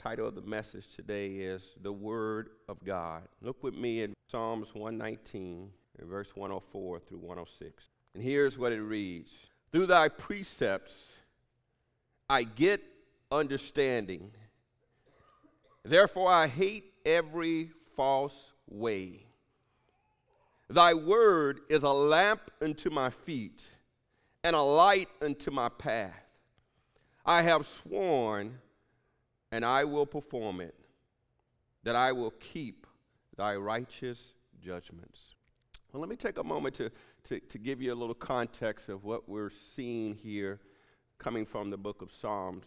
title of the message today is The Word of God. Look with me in Psalms 119, verse 104 through 106. And here's what it reads Through thy precepts I get understanding. Therefore I hate every false way. Thy word is a lamp unto my feet and a light unto my path. I have sworn, and I will perform it, that I will keep thy righteous judgments. Well, let me take a moment to, to, to give you a little context of what we're seeing here coming from the book of Psalms,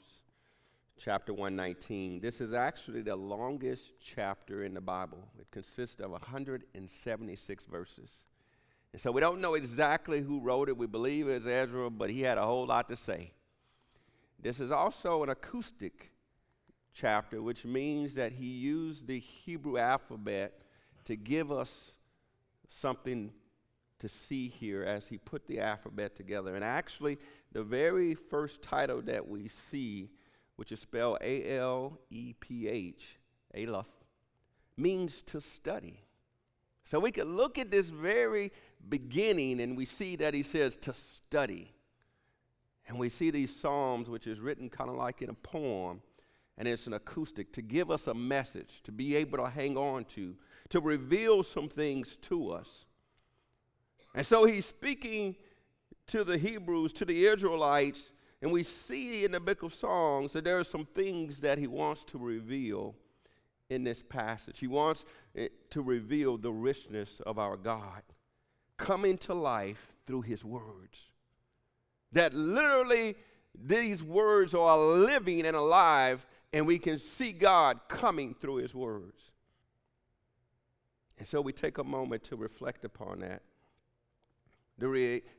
chapter 119. This is actually the longest chapter in the Bible. It consists of 176 verses. And so we don't know exactly who wrote it. We believe it's Ezra, but he had a whole lot to say. This is also an acrostic chapter, which means that he used the Hebrew alphabet to give us something to see here as he put the alphabet together. And actually, the very first title that we see, which is spelled A L E P H, Aleph, means to study. So we can look at this very beginning and we see that he says to study. And we see these Psalms, which is written kind of like in a poem, and it's an acrostic to give us a message, to be able to hang on to, to reveal some things to us. And so he's speaking to the Hebrews, to the Israelites, and we see in the book of Songs that there are some things that he wants to reveal in this passage. He wants to reveal the richness of our God coming to life through his words. That literally these words are living and alive, and we can see God coming through his words. And so we take a moment to reflect upon that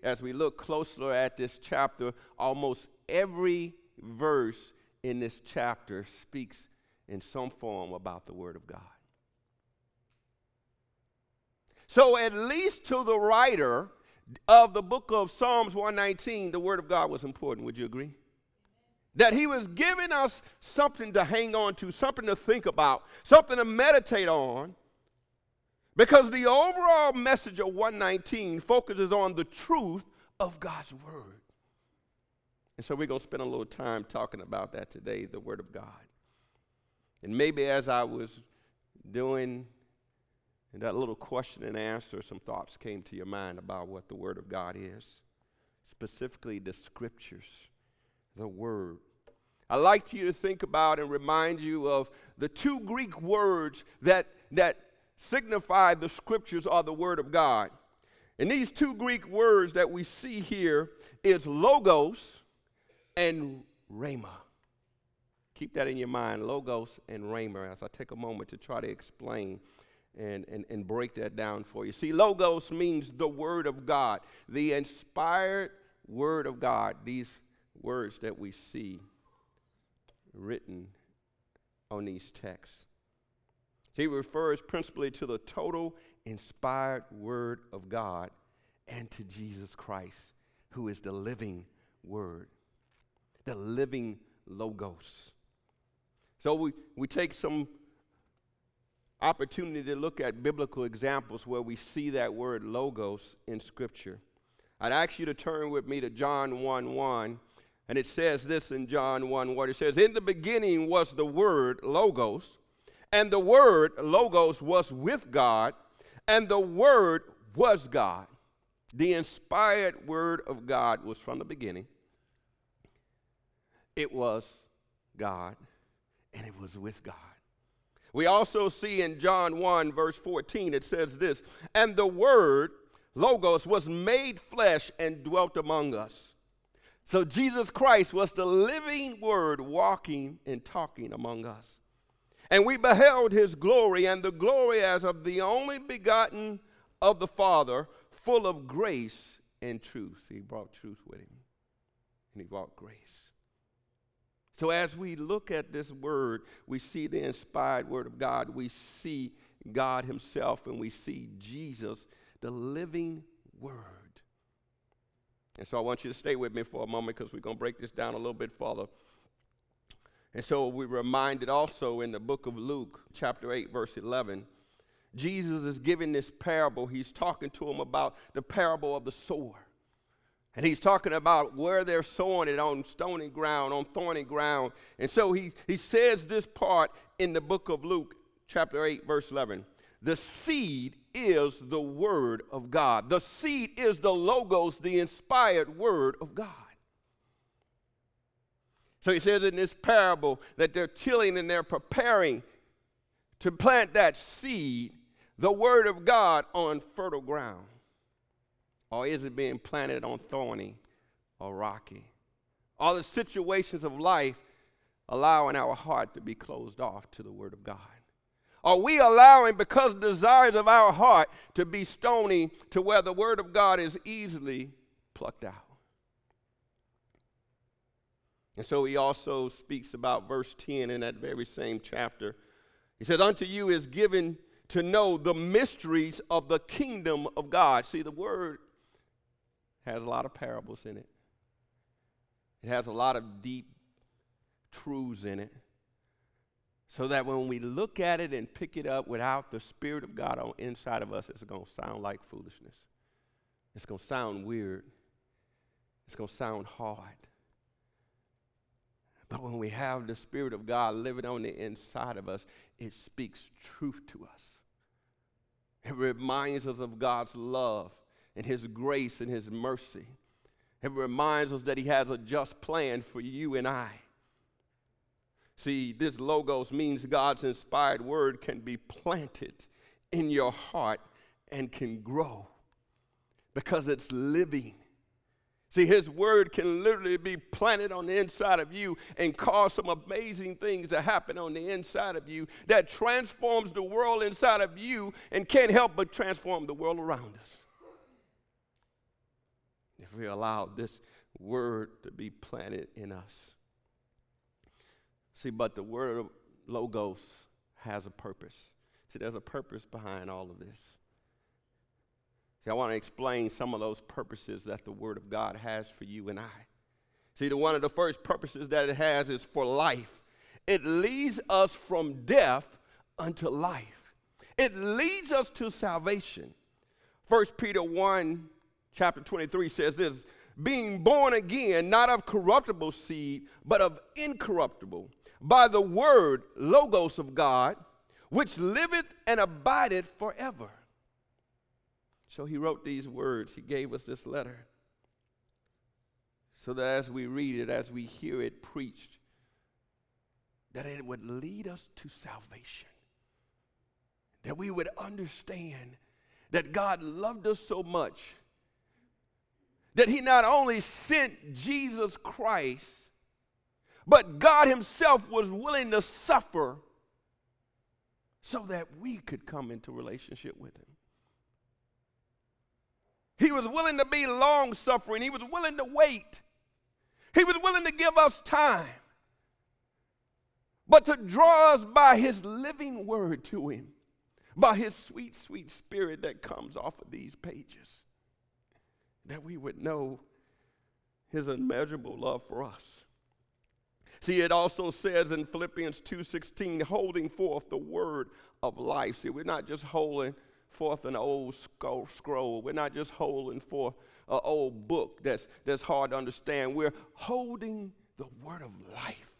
as we look closer at this chapter, almost every verse in this chapter speaks in some form about the Word of God. So, at least to the writer of the book of Psalms 119, the Word of God was important. Would you agree? That he was giving us something to hang on to, something to think about, something to meditate on because the overall message of 119 focuses on the truth of God's Word. And so we're going to spend a little time talking about that today, the Word of God. And maybe as I was doing that little question and answer, some thoughts came to your mind about what the Word of God is, specifically the Scriptures, the Word. I like you to think about and remind you of the two Greek words that, that signify the scriptures are the word of God. And these two Greek words that we see here is logos and rhema. Keep that in your mind, logos and rhema, as I take a moment to try to explain and, and, and break that down for you. See, logos means the word of God, the inspired word of God. These words that we see written on these texts. He refers principally to the total inspired Word of God and to Jesus Christ, who is the living Word, the living Logos. So we, we take some opportunity to look at biblical examples where we see that word logos in Scripture. I'd ask you to turn with me to John 1 1. And it says this in John 1 1. It says, In the beginning was the word, logos, and the Word, Logos, was with God, and the Word was God. The inspired Word of God was from the beginning. It was God, and it was with God. We also see in John 1, verse 14, it says this And the Word, Logos, was made flesh and dwelt among us. So Jesus Christ was the living Word walking and talking among us. And we beheld his glory, and the glory as of the only begotten of the Father, full of grace and truth. He brought truth with him, and he brought grace. So, as we look at this word, we see the inspired word of God. We see God Himself, and we see Jesus, the living word. And so, I want you to stay with me for a moment because we're going to break this down a little bit further. And so we're reminded also in the book of Luke, chapter 8, verse 11, Jesus is giving this parable. He's talking to him about the parable of the sower. And he's talking about where they're sowing it on stony ground, on thorny ground. And so he, he says this part in the book of Luke, chapter 8, verse 11. The seed is the word of God. The seed is the logos, the inspired word of God. So he says in this parable that they're tilling and they're preparing to plant that seed, the word of God, on fertile ground. Or is it being planted on thorny or rocky? All the situations of life allowing our heart to be closed off to the word of God. Are we allowing, because of desires of our heart, to be stony to where the word of God is easily plucked out? And so he also speaks about verse 10 in that very same chapter. He says, Unto you is given to know the mysteries of the kingdom of God. See, the word has a lot of parables in it, it has a lot of deep truths in it. So that when we look at it and pick it up without the Spirit of God on inside of us, it's going to sound like foolishness. It's going to sound weird. It's going to sound hard. But when we have the Spirit of God living on the inside of us, it speaks truth to us. It reminds us of God's love and His grace and His mercy. It reminds us that He has a just plan for you and I. See, this logos means God's inspired word can be planted in your heart and can grow because it's living See, His word can literally be planted on the inside of you and cause some amazing things to happen on the inside of you that transforms the world inside of you and can't help but transform the world around us. If we allow this word to be planted in us. See, but the word Logos has a purpose. See, there's a purpose behind all of this. See, I want to explain some of those purposes that the Word of God has for you and I. See, the one of the first purposes that it has is for life. It leads us from death unto life. It leads us to salvation. 1 Peter 1, chapter 23 says this being born again, not of corruptible seed, but of incorruptible, by the word, Logos of God, which liveth and abideth forever. So he wrote these words. He gave us this letter. So that as we read it, as we hear it preached, that it would lead us to salvation. That we would understand that God loved us so much that he not only sent Jesus Christ, but God himself was willing to suffer so that we could come into relationship with him. He was willing to be long suffering. He was willing to wait. He was willing to give us time. But to draw us by his living word to him, by his sweet, sweet spirit that comes off of these pages, that we would know his unmeasurable love for us. See, it also says in Philippians 2:16, holding forth the word of life. See, we're not just holding forth an old scroll. We're not just holding forth an old book that's, that's hard to understand. We're holding the word of life.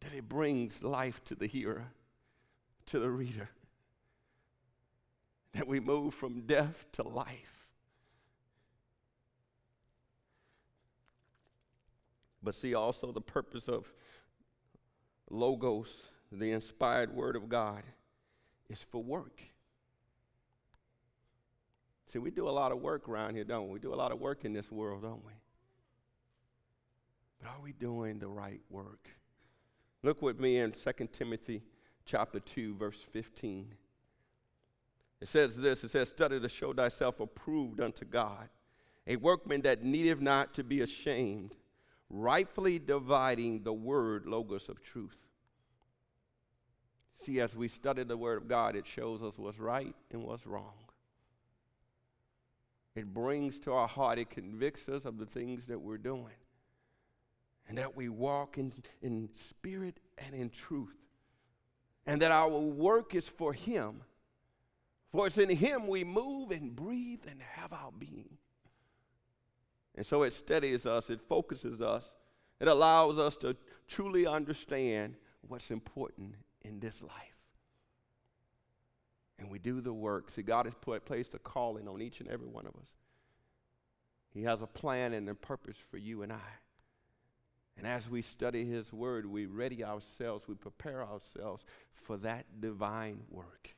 That it brings life to the hearer, to the reader. That we move from death to life. But see also the purpose of logos the inspired word of God is for work. See, we do a lot of work around here, don't we? We do a lot of work in this world, don't we? But are we doing the right work? Look with me in 2 Timothy chapter 2, verse 15. It says this it says, Study to show thyself approved unto God, a workman that needeth not to be ashamed, rightfully dividing the word, logos of truth. See, as we study the Word of God, it shows us what's right and what's wrong. It brings to our heart, it convicts us of the things that we're doing. And that we walk in, in spirit and in truth. And that our work is for Him. For it's in Him we move and breathe and have our being. And so it steadies us, it focuses us, it allows us to truly understand what's important in this life. And we do the work. See, God has put, placed a calling on each and every one of us. He has a plan and a purpose for you and I. And as we study His Word, we ready ourselves, we prepare ourselves for that divine work.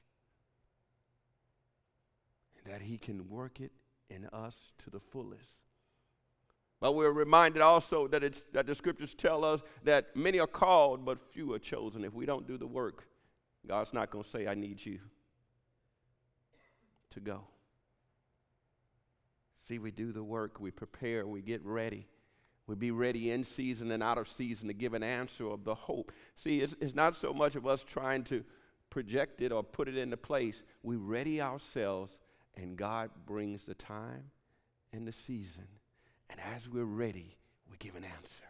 And that He can work it in us to the fullest. But we're reminded also that, it's, that the scriptures tell us that many are called, but few are chosen. If we don't do the work, God's not going to say, I need you to go. See, we do the work, we prepare, we get ready. We be ready in season and out of season to give an answer of the hope. See, it's, it's not so much of us trying to project it or put it into place. We ready ourselves, and God brings the time and the season and as we're ready, we give an answer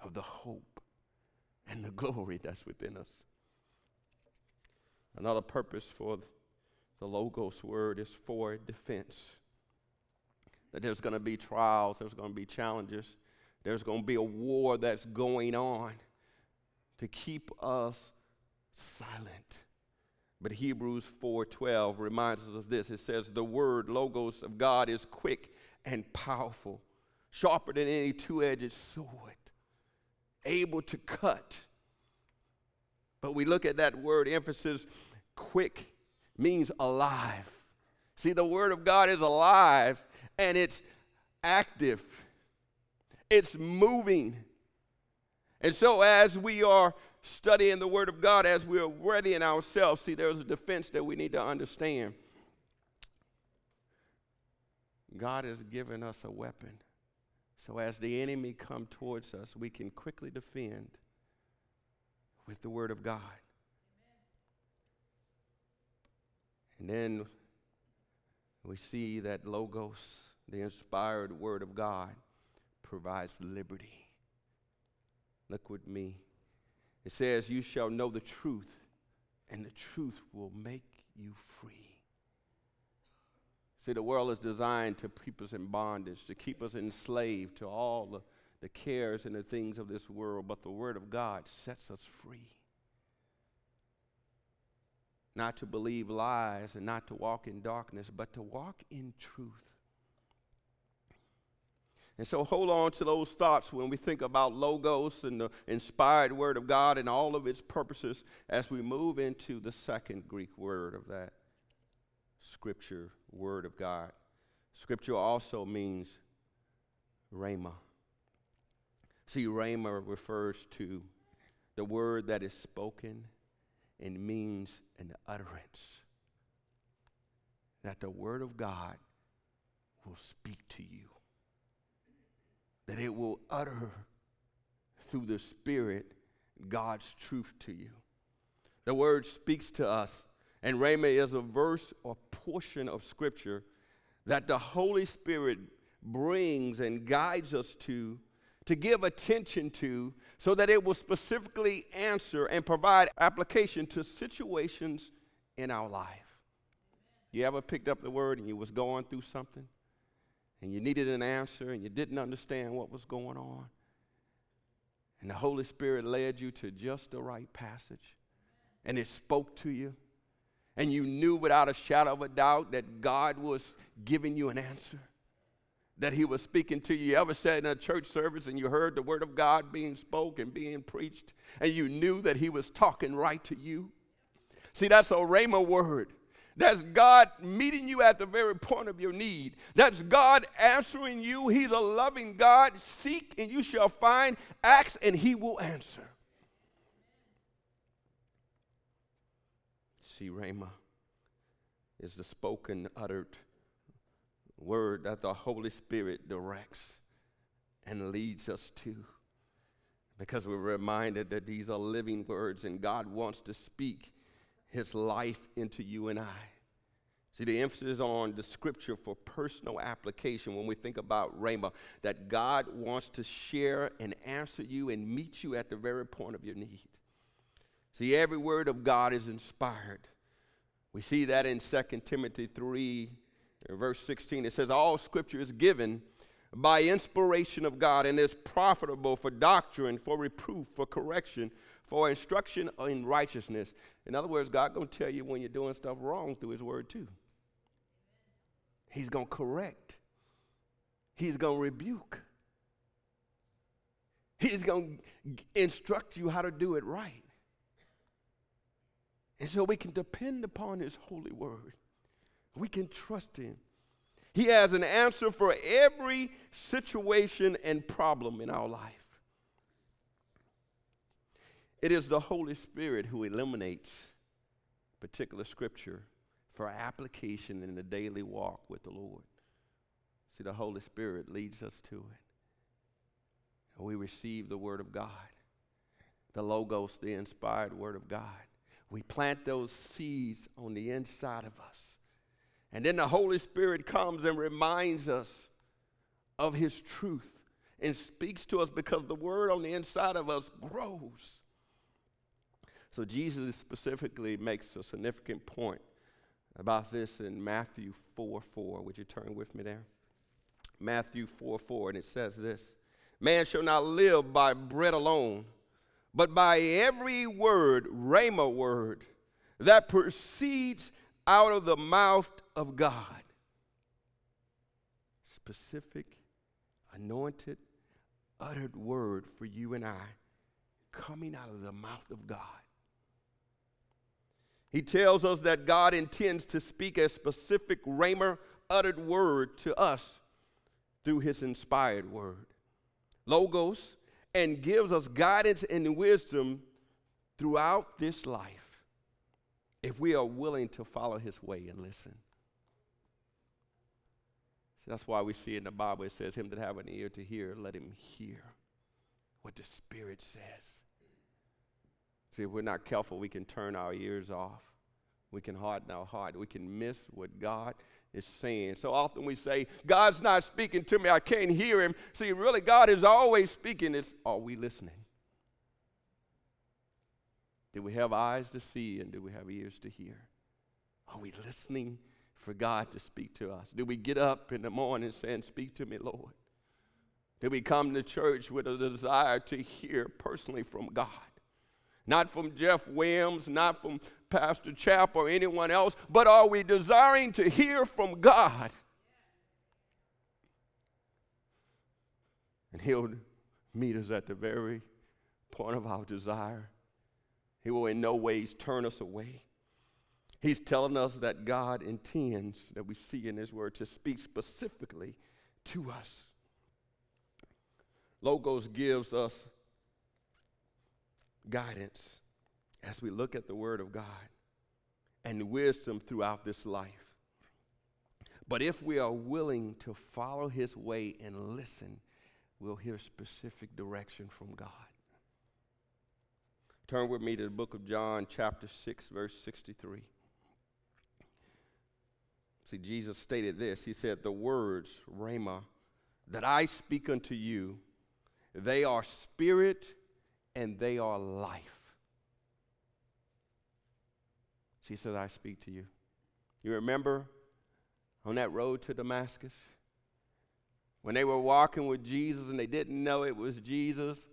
of the hope and the glory that's within us. Another purpose for the Logos word is for defense. That there's going to be trials, there's going to be challenges, there's going to be a war that's going on to keep us silent. But Hebrews 4:12 reminds us of this. It says the word logos of God is quick and powerful, sharper than any two edged sword, able to cut. But we look at that word emphasis quick means alive. See, the Word of God is alive and it's active, it's moving. And so, as we are studying the Word of God, as we're readying ourselves, see, there's a defense that we need to understand. God has given us a weapon. So as the enemy come towards us, we can quickly defend with the word of God. And then we see that logos, the inspired word of God, provides liberty. Look with me. It says, You shall know the truth, and the truth will make you free. See, the world is designed to keep us in bondage, to keep us enslaved to all the, the cares and the things of this world, but the Word of God sets us free. Not to believe lies and not to walk in darkness, but to walk in truth. And so hold on to those thoughts when we think about logos and the inspired word of God and all of its purposes as we move into the second Greek word of that scripture, word of God. Scripture also means rhema. See, rhema refers to the word that is spoken and means an utterance. That the word of God will speak to you. That it will utter through the Spirit God's truth to you. The word speaks to us and Rhema is a verse or portion of Scripture that the Holy Spirit brings and guides us to, to give attention to, so that it will specifically answer and provide application to situations in our life. You ever picked up the word and you was going through something and you needed an answer and you didn't understand what was going on? And the Holy Spirit led you to just the right passage and it spoke to you and you knew without a shadow of a doubt that God was giving you an answer, that He was speaking to you. You ever sat in a church service and you heard the Word of God being spoken, being preached, and you knew that He was talking right to you? See, that's a Rhema word. That's God meeting you at the very point of your need. That's God answering you. He's a loving God. Seek and you shall find. Ask and He will answer. See, Rhema is the spoken, uttered word that the Holy Spirit directs and leads us to. Because we're reminded that these are living words and God wants to speak His life into you and I See, the emphasis on the scripture for personal application when we think about Rhema, that God wants to share and answer you and meet you at the very point of your need. See, every word of God is inspired. We see that in 2 Timothy 3, verse 16. It says, All scripture is given by inspiration of God and is profitable for doctrine, for reproof, for correction, for instruction in righteousness. In other words, God gonna tell you when you're doing stuff wrong through His Word too. He's gonna correct. He's gonna rebuke. He's gonna instruct you how to do it right. And so we can depend upon His holy Word. We can trust Him. He has an answer for every situation and problem in our life. It is the Holy Spirit who eliminates particular scripture for application in the daily walk with the Lord. See, the Holy Spirit leads us to it. We receive the Word of God, the Logos, the inspired Word of God. We plant those seeds on the inside of us. And then the Holy Spirit comes and reminds us of His truth and speaks to us because the Word on the inside of us grows. So Jesus specifically makes a significant point about this in Matthew 4 4. Would you turn with me there? Matthew 4 4, and it says this Man shall not live by bread alone, but by every word, rhema word, that proceeds out of the mouth of God. Specific, anointed, uttered word for you and I coming out of the mouth of God. He tells us that God intends to speak a specific rhema uttered word to us through his inspired word, logos, and gives us guidance and wisdom throughout this life if we are willing to follow his way and listen. So that's why we see in the Bible it says, Him that have an ear to hear, let him hear what the Spirit says. See, if we're not careful, we can turn our ears off. We can harden our heart. We can miss what God is saying. So often we say, God's not speaking to me, I can't hear him. See, really, God is always speaking. It's, are we listening? Do we have eyes to see and do we have ears to hear? Are we listening for God to speak to us? Do we get up in the morning saying, Speak to me, Lord? Do we come to church with a desire to hear personally from God? Not from Jeff Williams, not from Pastor Chap or anyone else, but are we desiring to hear from God? And He'll meet us at the very point of our desire he will in no ways turn us away. He's telling us that God intends, that we see in His Word, to speak specifically to us. Logos gives us guidance as we look at the Word of God and wisdom throughout this life. But if we are willing to follow His way and listen, we'll hear specific direction from God. Turn with me to the book of John, chapter 6, verse 63. See, Jesus stated this. He said, The words, Rhema, that I speak unto you, they are spirit and they are life. She said, I speak to you. You remember on that road to Damascus? When they were walking with Jesus and they didn't know it was Jesus,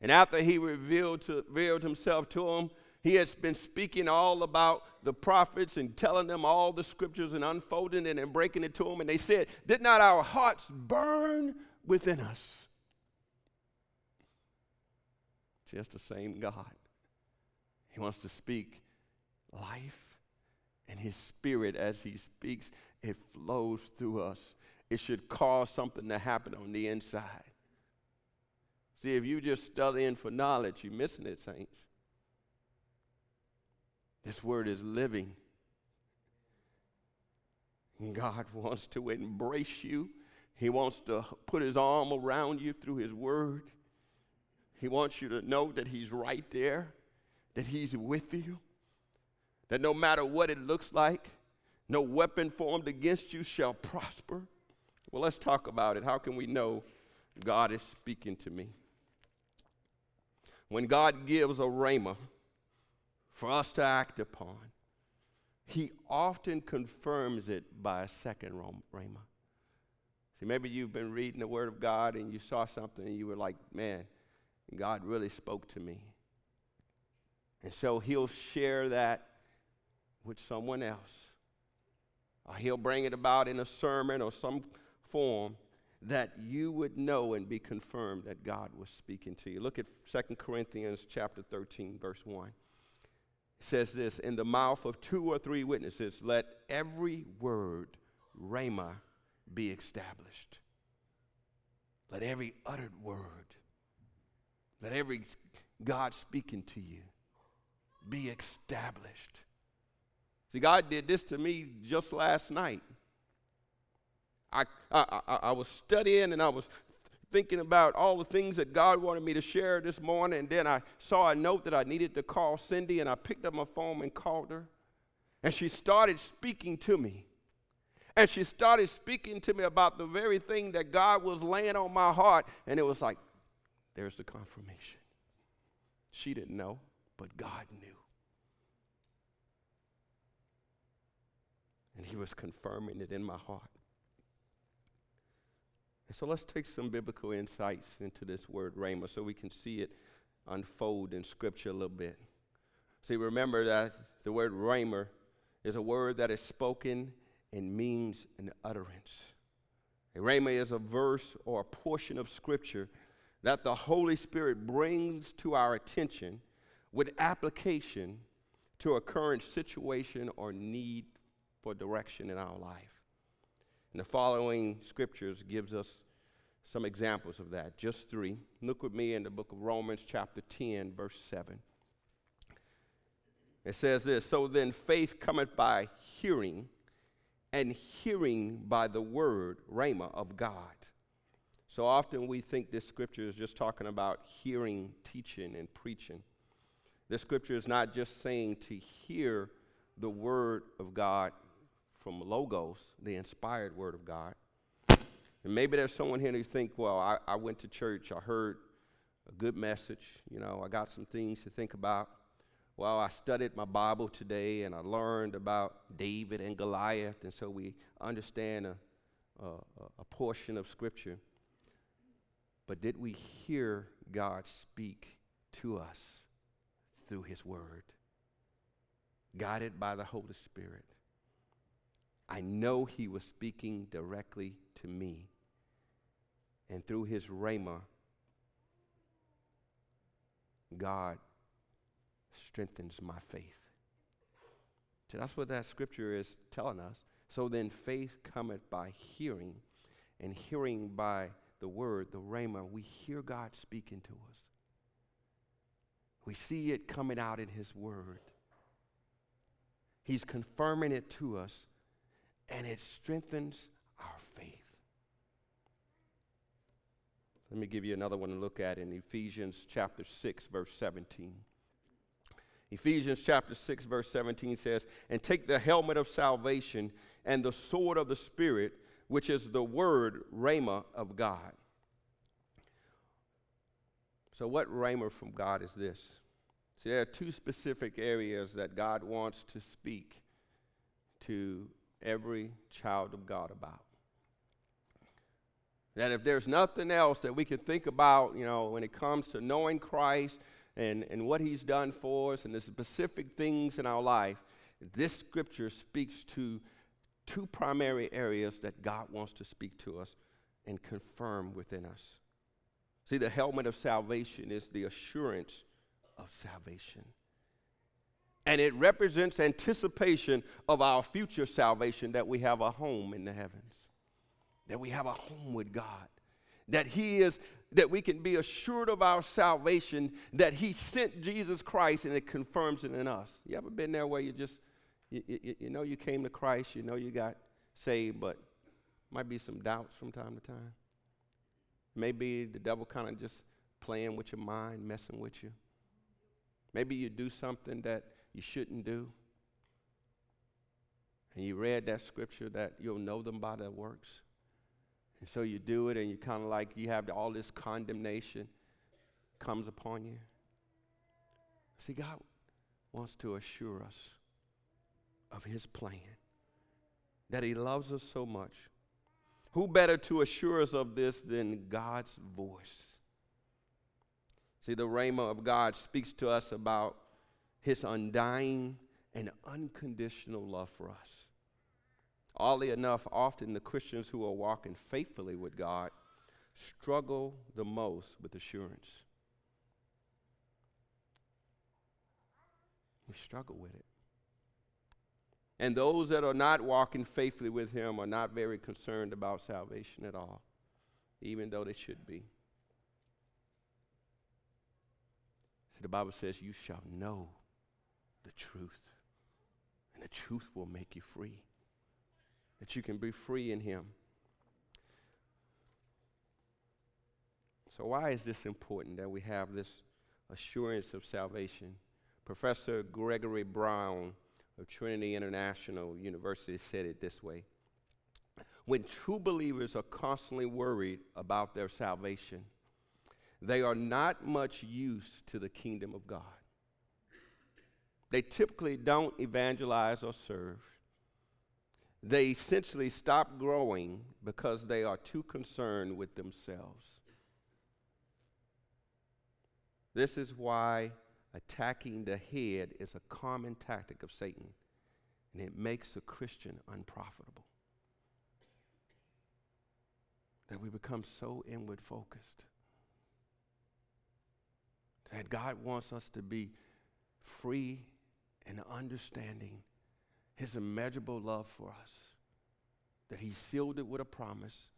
and after he revealed, to, revealed himself to them, he has been speaking all about the prophets and telling them all the scriptures and unfolding it and breaking it to them. And they said, Did not our hearts burn within us? Just the same God. He wants to speak life, and his spirit, as he speaks, it flows through us. It should cause something to happen on the inside. See, if you just studying for knowledge, you're missing it, saints. This word is living. God wants to embrace you. He wants to put his arm around you through his word. He wants you to know that he's right there, that he's with you, that no matter what it looks like, No weapon formed against you shall prosper. Well, let's talk about it. How can we know God is speaking to me? When God gives a rhema for us to act upon, He often confirms it by a second rhema. See, maybe you've been reading the Word of God and you saw something and you were like, man, God really spoke to me. And so He'll share that with someone else. Or he'll bring it about in a sermon or some form that you would know and be confirmed that God was speaking to you. Look at 2 Corinthians chapter 13 verse 1. It says this, in the mouth of two or three witnesses let every word rhema be established. Let every uttered word, let every God speaking to you be established. See, God did this to me just last night. I, I, I, I was studying and I was thinking about all the things that God wanted me to share this morning, and then I saw a note that I needed to call Cindy, and I picked up my phone and called her. And she started speaking to me. And she started speaking to me about the very thing that God was laying on my heart. And it was like, there's the confirmation. She didn't know, but God knew. And He was confirming it in my heart. And so let's take some biblical insights into this word rhema so we can see it unfold in Scripture a little bit. See, remember that the word rhema is a word that is spoken and means an utterance. A rhema is a verse or a portion of Scripture that the Holy Spirit brings to our attention with application to a current situation or need for direction in our life. And the following scriptures gives us some examples of that, just three. Look with me in the book of Romans, chapter 10, verse 7. It says this So then faith cometh by hearing, and hearing by the word, rhema, of God. So often we think this scripture is just talking about hearing, teaching, and preaching. This scripture is not just saying to hear the word of God from Logos, the inspired word of God. And maybe there's someone here who think, well, I, I went to church, I heard a good message, you know, I got some things to think about. Well, I studied my Bible today and I learned about David and Goliath, and so we understand a, a, a portion of Scripture. But did we hear God speak to us through His Word, guided by the Holy Spirit? I know He was speaking directly to me. And through His Rhema, God strengthens my faith. So that's what that scripture is telling us. So then faith cometh by hearing, and hearing by the word, the rhema. We hear God speaking to us. We see it coming out in his word. He's confirming it to us, and it strengthens our faith. Let me give you another one to look at in Ephesians chapter 6, verse 17. Ephesians chapter 6, verse 17 says, And take the helmet of salvation and the sword of the Spirit, which is the word, Rhema, of God. So, what Rhema from God is this? See, there are two specific areas that God wants to speak to every child of God about. That if there's nothing else that we can think about, you know, when it comes to knowing Christ and, and what he's done for us and the specific things in our life, this scripture speaks to two primary areas that God wants to speak to us and confirm within us. See, the helmet of salvation is the assurance of salvation. And it represents anticipation of our future salvation that we have a home in the heavens, that we have a home with God that he is that we can be assured of our salvation that he sent jesus christ and it confirms it in us. You ever been there where you just you, you, you know you came to christ you know you got saved but might be some doubts from time to time? Maybe the devil kind of just playing with your mind messing with you. Maybe you do something that you shouldn't do And you read that scripture that you'll know them by their works. And so you do it, and you kind of like you have all this condemnation comes upon you. See, God wants to assure us of His plan, that He loves us so much. Who better to assure us of this than God's voice? See, the Rhema of God speaks to us about His undying and unconditional love for us. Oddly enough, often the Christians who are walking faithfully with God struggle the most with assurance. We struggle with it. And those that are not walking faithfully with Him are not very concerned about salvation at all, even though they should be. See, the Bible says, You shall know the truth, and the truth will make you free. That you can be free in Him. So, why is this important that we have this assurance of salvation? Professor Gregory Brown of Trinity International University said it this way When true believers are constantly worried about their salvation, they are not much use to the kingdom of God. They typically don't evangelize or serve. They essentially stop growing because they are too concerned with themselves. This is why attacking the head is a common tactic of Satan, and it makes a Christian unprofitable. That we become so inward focused. That God wants us to be free and understanding His immeasurable love for us. That He sealed it with a promise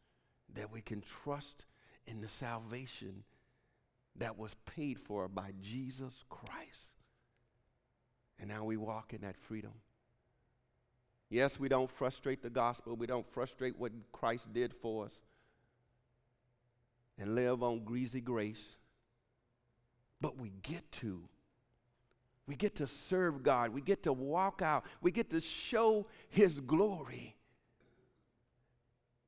that we can trust in the salvation that was paid for by Jesus Christ. And now we walk in that freedom. Yes, we don't frustrate the gospel, we don't frustrate what Christ did for us and live on greasy grace. But we get to. We get to serve God. We get to walk out. We get to show His glory.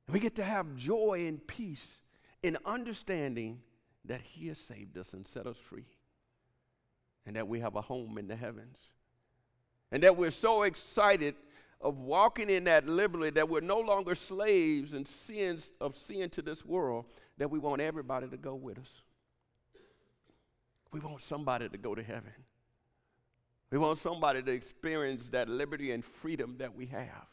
We get to have joy and peace in understanding that He has saved us and set us free, and that we have a home in the heavens, and that we're so excited of walking in that liberty that we're no longer slaves and sins of sin to this world, that we want everybody to go with us. We want somebody to go to heaven. We want somebody to experience that liberty and freedom that we have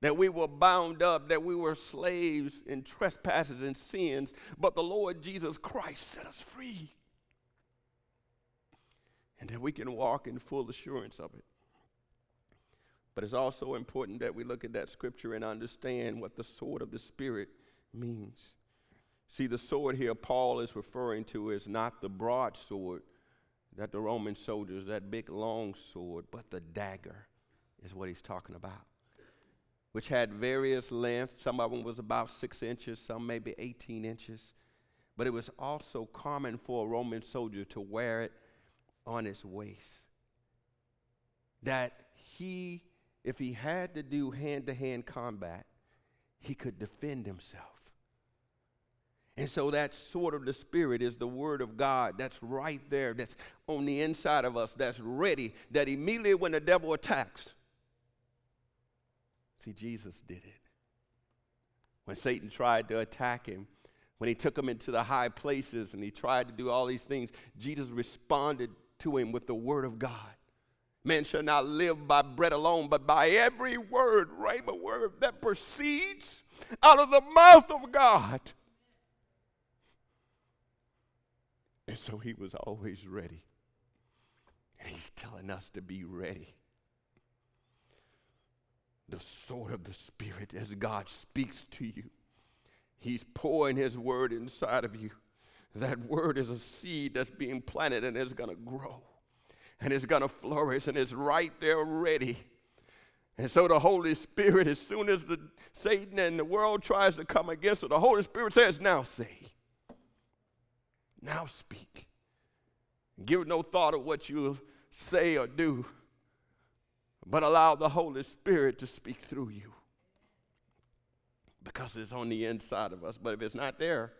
that we were bound up, that we were slaves in trespasses and sins, but the Lord Jesus Christ set us free. And that we can walk in full assurance of it. But it's also important that we look at that scripture and understand what the sword of the Spirit means. See, the sword here Paul is referring to is not the broadsword that the Roman soldiers, that big long sword, but the dagger is what he's talking about which had various lengths. Some of them was about six inches, some maybe 18 inches. But it was also common for a Roman soldier to wear it on his waist. That he, if he had to do hand to hand combat, he could defend himself. And so that sword of the Spirit is the Word of God that's right there, that's on the inside of us, that's ready, that immediately when the devil attacks, See, Jesus did it. When Satan tried to attack him, when he took him into the high places and he tried to do all these things, Jesus responded to him with the word of God. Man shall not live by bread alone, but by every word, rhema word that proceeds out of the mouth of God. And so he was always ready. And he's telling us to be ready the sword of the Spirit as God speaks to you. He's pouring His word inside of you. That word is a seed that's being planted and it's going to grow and it's going to flourish and it's right there ready. And so the Holy Spirit, as soon as the Satan and the world tries to come against it, the Holy Spirit says, Now say, now speak. Give no thought of what you say or do but allow the Holy Spirit to speak through you because it's on the inside of us. But if it's not there,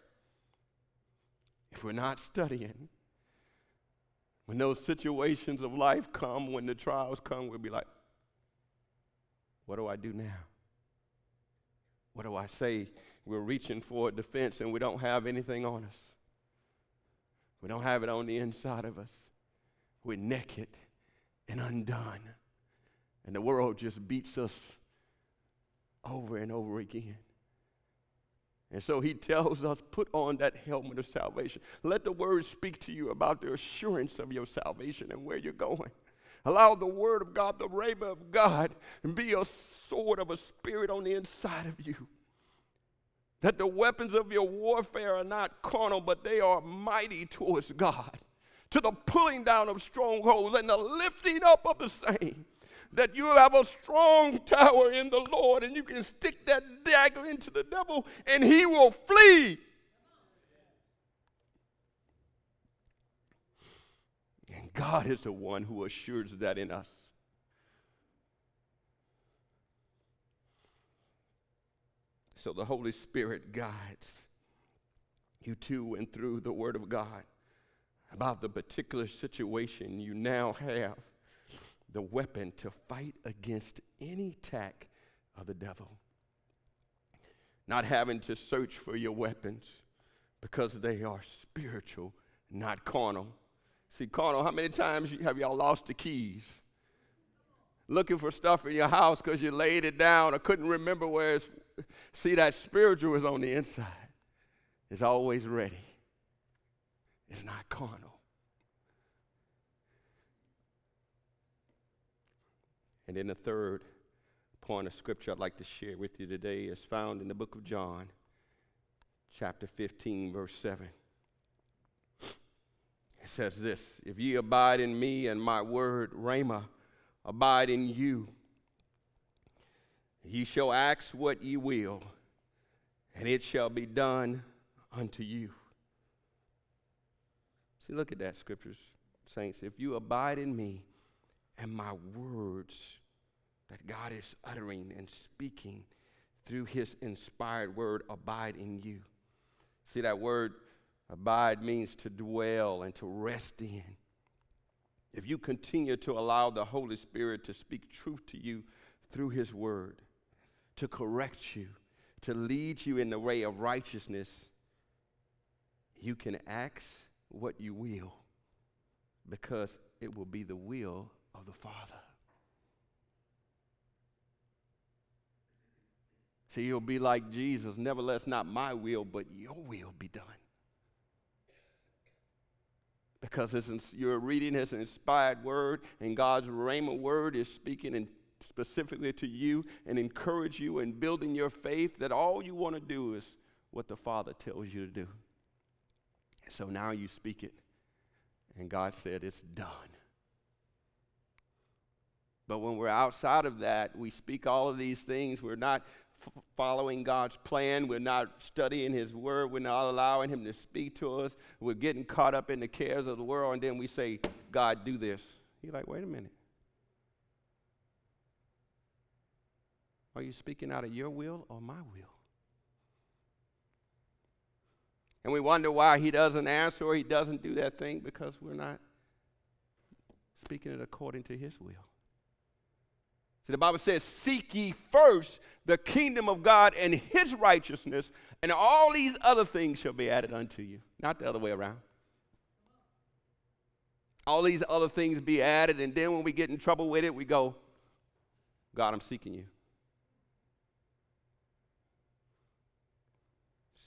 if we're not studying, when those situations of life come, when the trials come, we'll be like, what do I do now? What do I say? We're reaching for a defense and we don't have anything on us. We don't have it on the inside of us. We're naked and undone. And the world just beats us over and over again. And so he tells us, put on that helmet of salvation. Let the word speak to you about the assurance of your salvation and where you're going. Allow the word of God, the rhema of God, and be a sword of a spirit on the inside of you. That the weapons of your warfare are not carnal, but they are mighty towards God, to the pulling down of strongholds and the lifting up of the same that you have a strong tower in the Lord and you can stick that dagger into the devil and he will flee. And God is the one who assures that in us. So the Holy Spirit guides you to and through the Word of God about the particular situation you now have the weapon to fight against any attack of the devil. Not having to search for your weapons because they are spiritual, not carnal. See, carnal, how many times have y'all lost the keys? Looking for stuff in your house because you laid it down or couldn't remember where it's. See, that spiritual is on the inside, it's always ready, it's not carnal. And then the third point of scripture I'd like to share with you today is found in the book of John, chapter 15, verse 7. It says this If ye abide in me and my word, Rhema, abide in you, ye shall ask what ye will, and it shall be done unto you. See, look at that, scriptures, saints. If you abide in me, and my words that God is uttering and speaking through his inspired word abide in you. See, that word abide means to dwell and to rest in. If you continue to allow the Holy Spirit to speak truth to you through his word, to correct you, to lead you in the way of righteousness, you can ask what you will because it will be the will of the Father. See, you'll be like Jesus. Nevertheless, not my will, but your will be done. Because you're reading his inspired word, and God's rhema word is speaking in, specifically to you and encourage you and building your faith that all you want to do is what the Father tells you to do. And so now you speak it, and God said, It's done. But when we're outside of that, we speak all of these things. We're not f- following God's plan. We're not studying His Word. We're not allowing Him to speak to us. We're getting caught up in the cares of the world. And then we say, God, do this. He's like, wait a minute. Are you speaking out of your will or my will? And we wonder why He doesn't answer or He doesn't do that thing because we're not speaking it according to His will. See, the Bible says, Seek ye first the kingdom of God and his righteousness, and all these other things shall be added unto you. Not the other way around. All these other things be added, and then when we get in trouble with it, we go, God, I'm seeking you.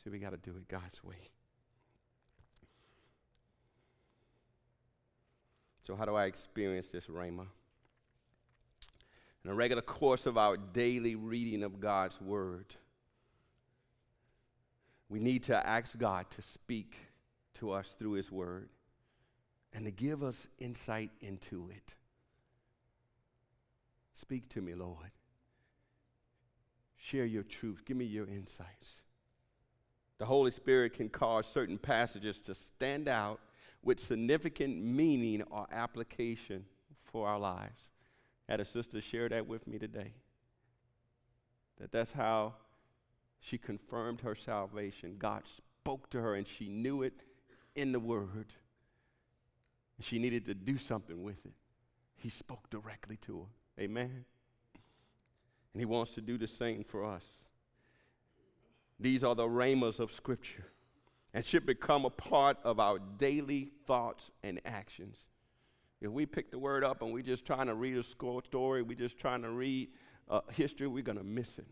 See, we got to do it God's way. So, how do I experience this rhema? in a regular course of our daily reading of God's Word, we need to ask God to speak to us through His Word and to give us insight into it. Speak to me, Lord. Share your truth. Give me your insights. The Holy Spirit can cause certain passages to stand out with significant meaning or application for our lives. Had a sister share that with me today. That that's how she confirmed her salvation. God spoke to her and she knew it in the word. She needed to do something with it. He spoke directly to her. Amen. And he wants to do the same for us. These are the rhemas of Scripture and should become a part of our daily thoughts and actions. If we pick the word up and we're just trying to read a story, we're just trying to read uh, history, we're going to miss it.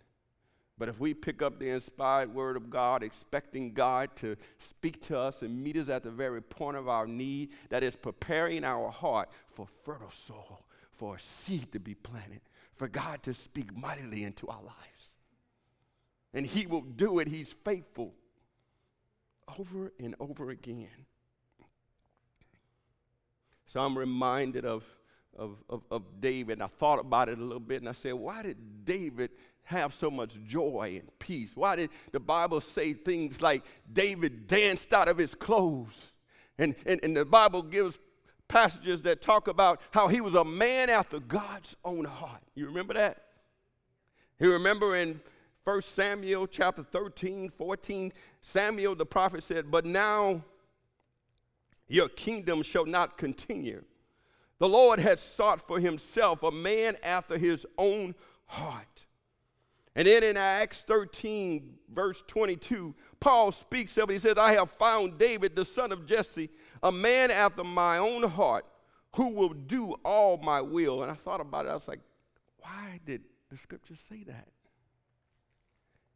But if we pick up the inspired word of God, expecting God to speak to us and meet us at the very point of our need, that is preparing our heart for fertile soil, for a seed to be planted, for God to speak mightily into our lives. And He will do it, He's faithful over and over again. So I'm reminded of, of, of, of David. I thought about it a little bit and I said, why did David have so much joy and peace? Why did the Bible say things like David danced out of his clothes? And, and, and the Bible gives passages that talk about how he was a man after God's own heart. You remember that? You remember in 1 Samuel chapter 13, 14, Samuel the prophet said, But now your kingdom shall not continue. The Lord has sought for himself a man after his own heart. And then in Acts 13, verse 22, Paul speaks of it. He says, I have found David, the son of Jesse, a man after my own heart, who will do all my will. And I thought about it. I was like, why did the scripture say that?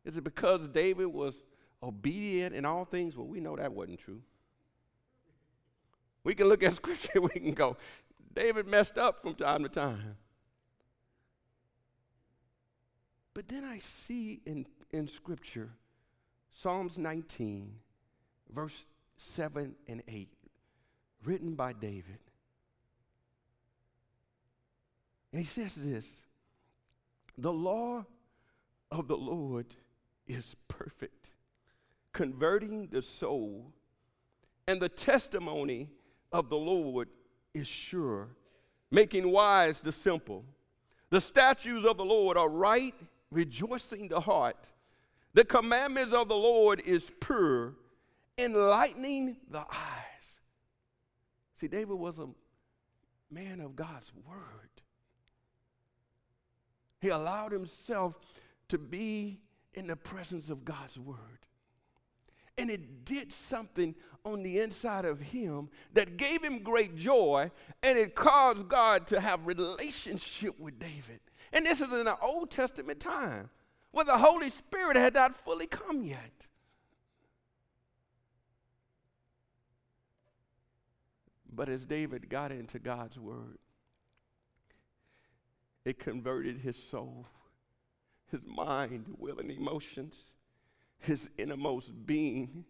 Is it because David was obedient in all things? Well, we know that wasn't true. We can look at scripture, we can go, David messed up from time to time. But then I see in, in Scripture, Psalms 19, verse 7 and 8, written by David. And he says this The law of the Lord is perfect, converting the soul, and the testimony of the Lord is sure, making wise the simple. The statutes of the Lord are right rejoicing the heart. The commandments of the Lord is pure, enlightening the eyes. See, David was a man of God's word. He allowed himself to be in the presence of God's word. And it did something on the inside of him that gave him great joy, and it caused God to have relationship with David. And this is in the Old Testament time where the Holy Spirit had not fully come yet. But as David got into God's word, it converted his soul, his mind, will, and emotions, his innermost being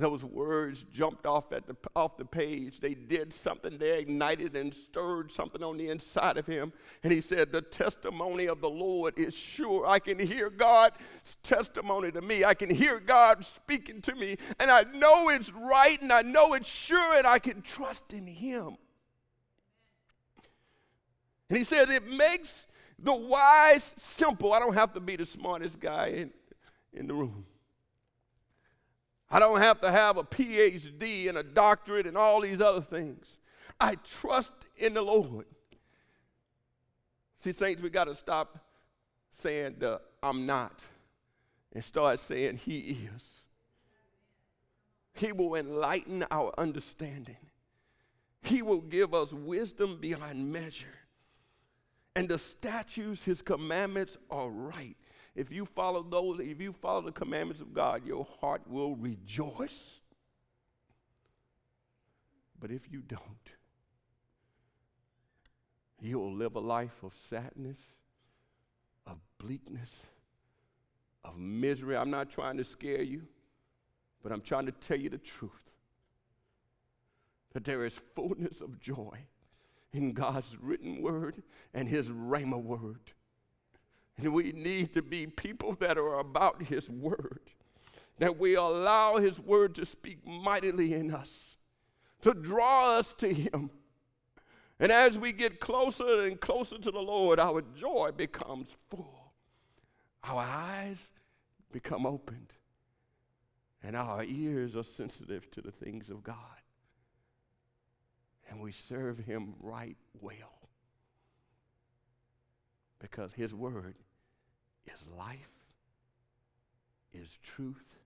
those words jumped off, at the, off the page. They did something, they ignited and stirred something on the inside of him. And he said, The testimony of the Lord is sure. I can hear God's testimony to me. I can hear God speaking to me. And I know it's right and I know it's sure and I can trust in him. And he said, It makes the wise simple. I don't have to be the smartest guy in, in the room. I don't have to have a PhD and a doctorate and all these other things. I trust in the Lord. See, saints, we got to stop saying the I'm not and start saying He is. He will enlighten our understanding. He will give us wisdom beyond measure. And the statutes, His commandments are right. If you follow those, if you follow the commandments of God, your heart will rejoice. But if you don't, you'll live a life of sadness, of bleakness, of misery. I'm not trying to scare you, but I'm trying to tell you the truth that there is fullness of joy in God's written word and his rhema word. And we need to be people that are about His Word, that we allow His Word to speak mightily in us, to draw us to Him. And as we get closer and closer to the Lord, our joy becomes full. Our eyes become opened. And our ears are sensitive to the things of God. And we serve Him right well. Because His Word is life, is truth,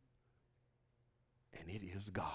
and it is God.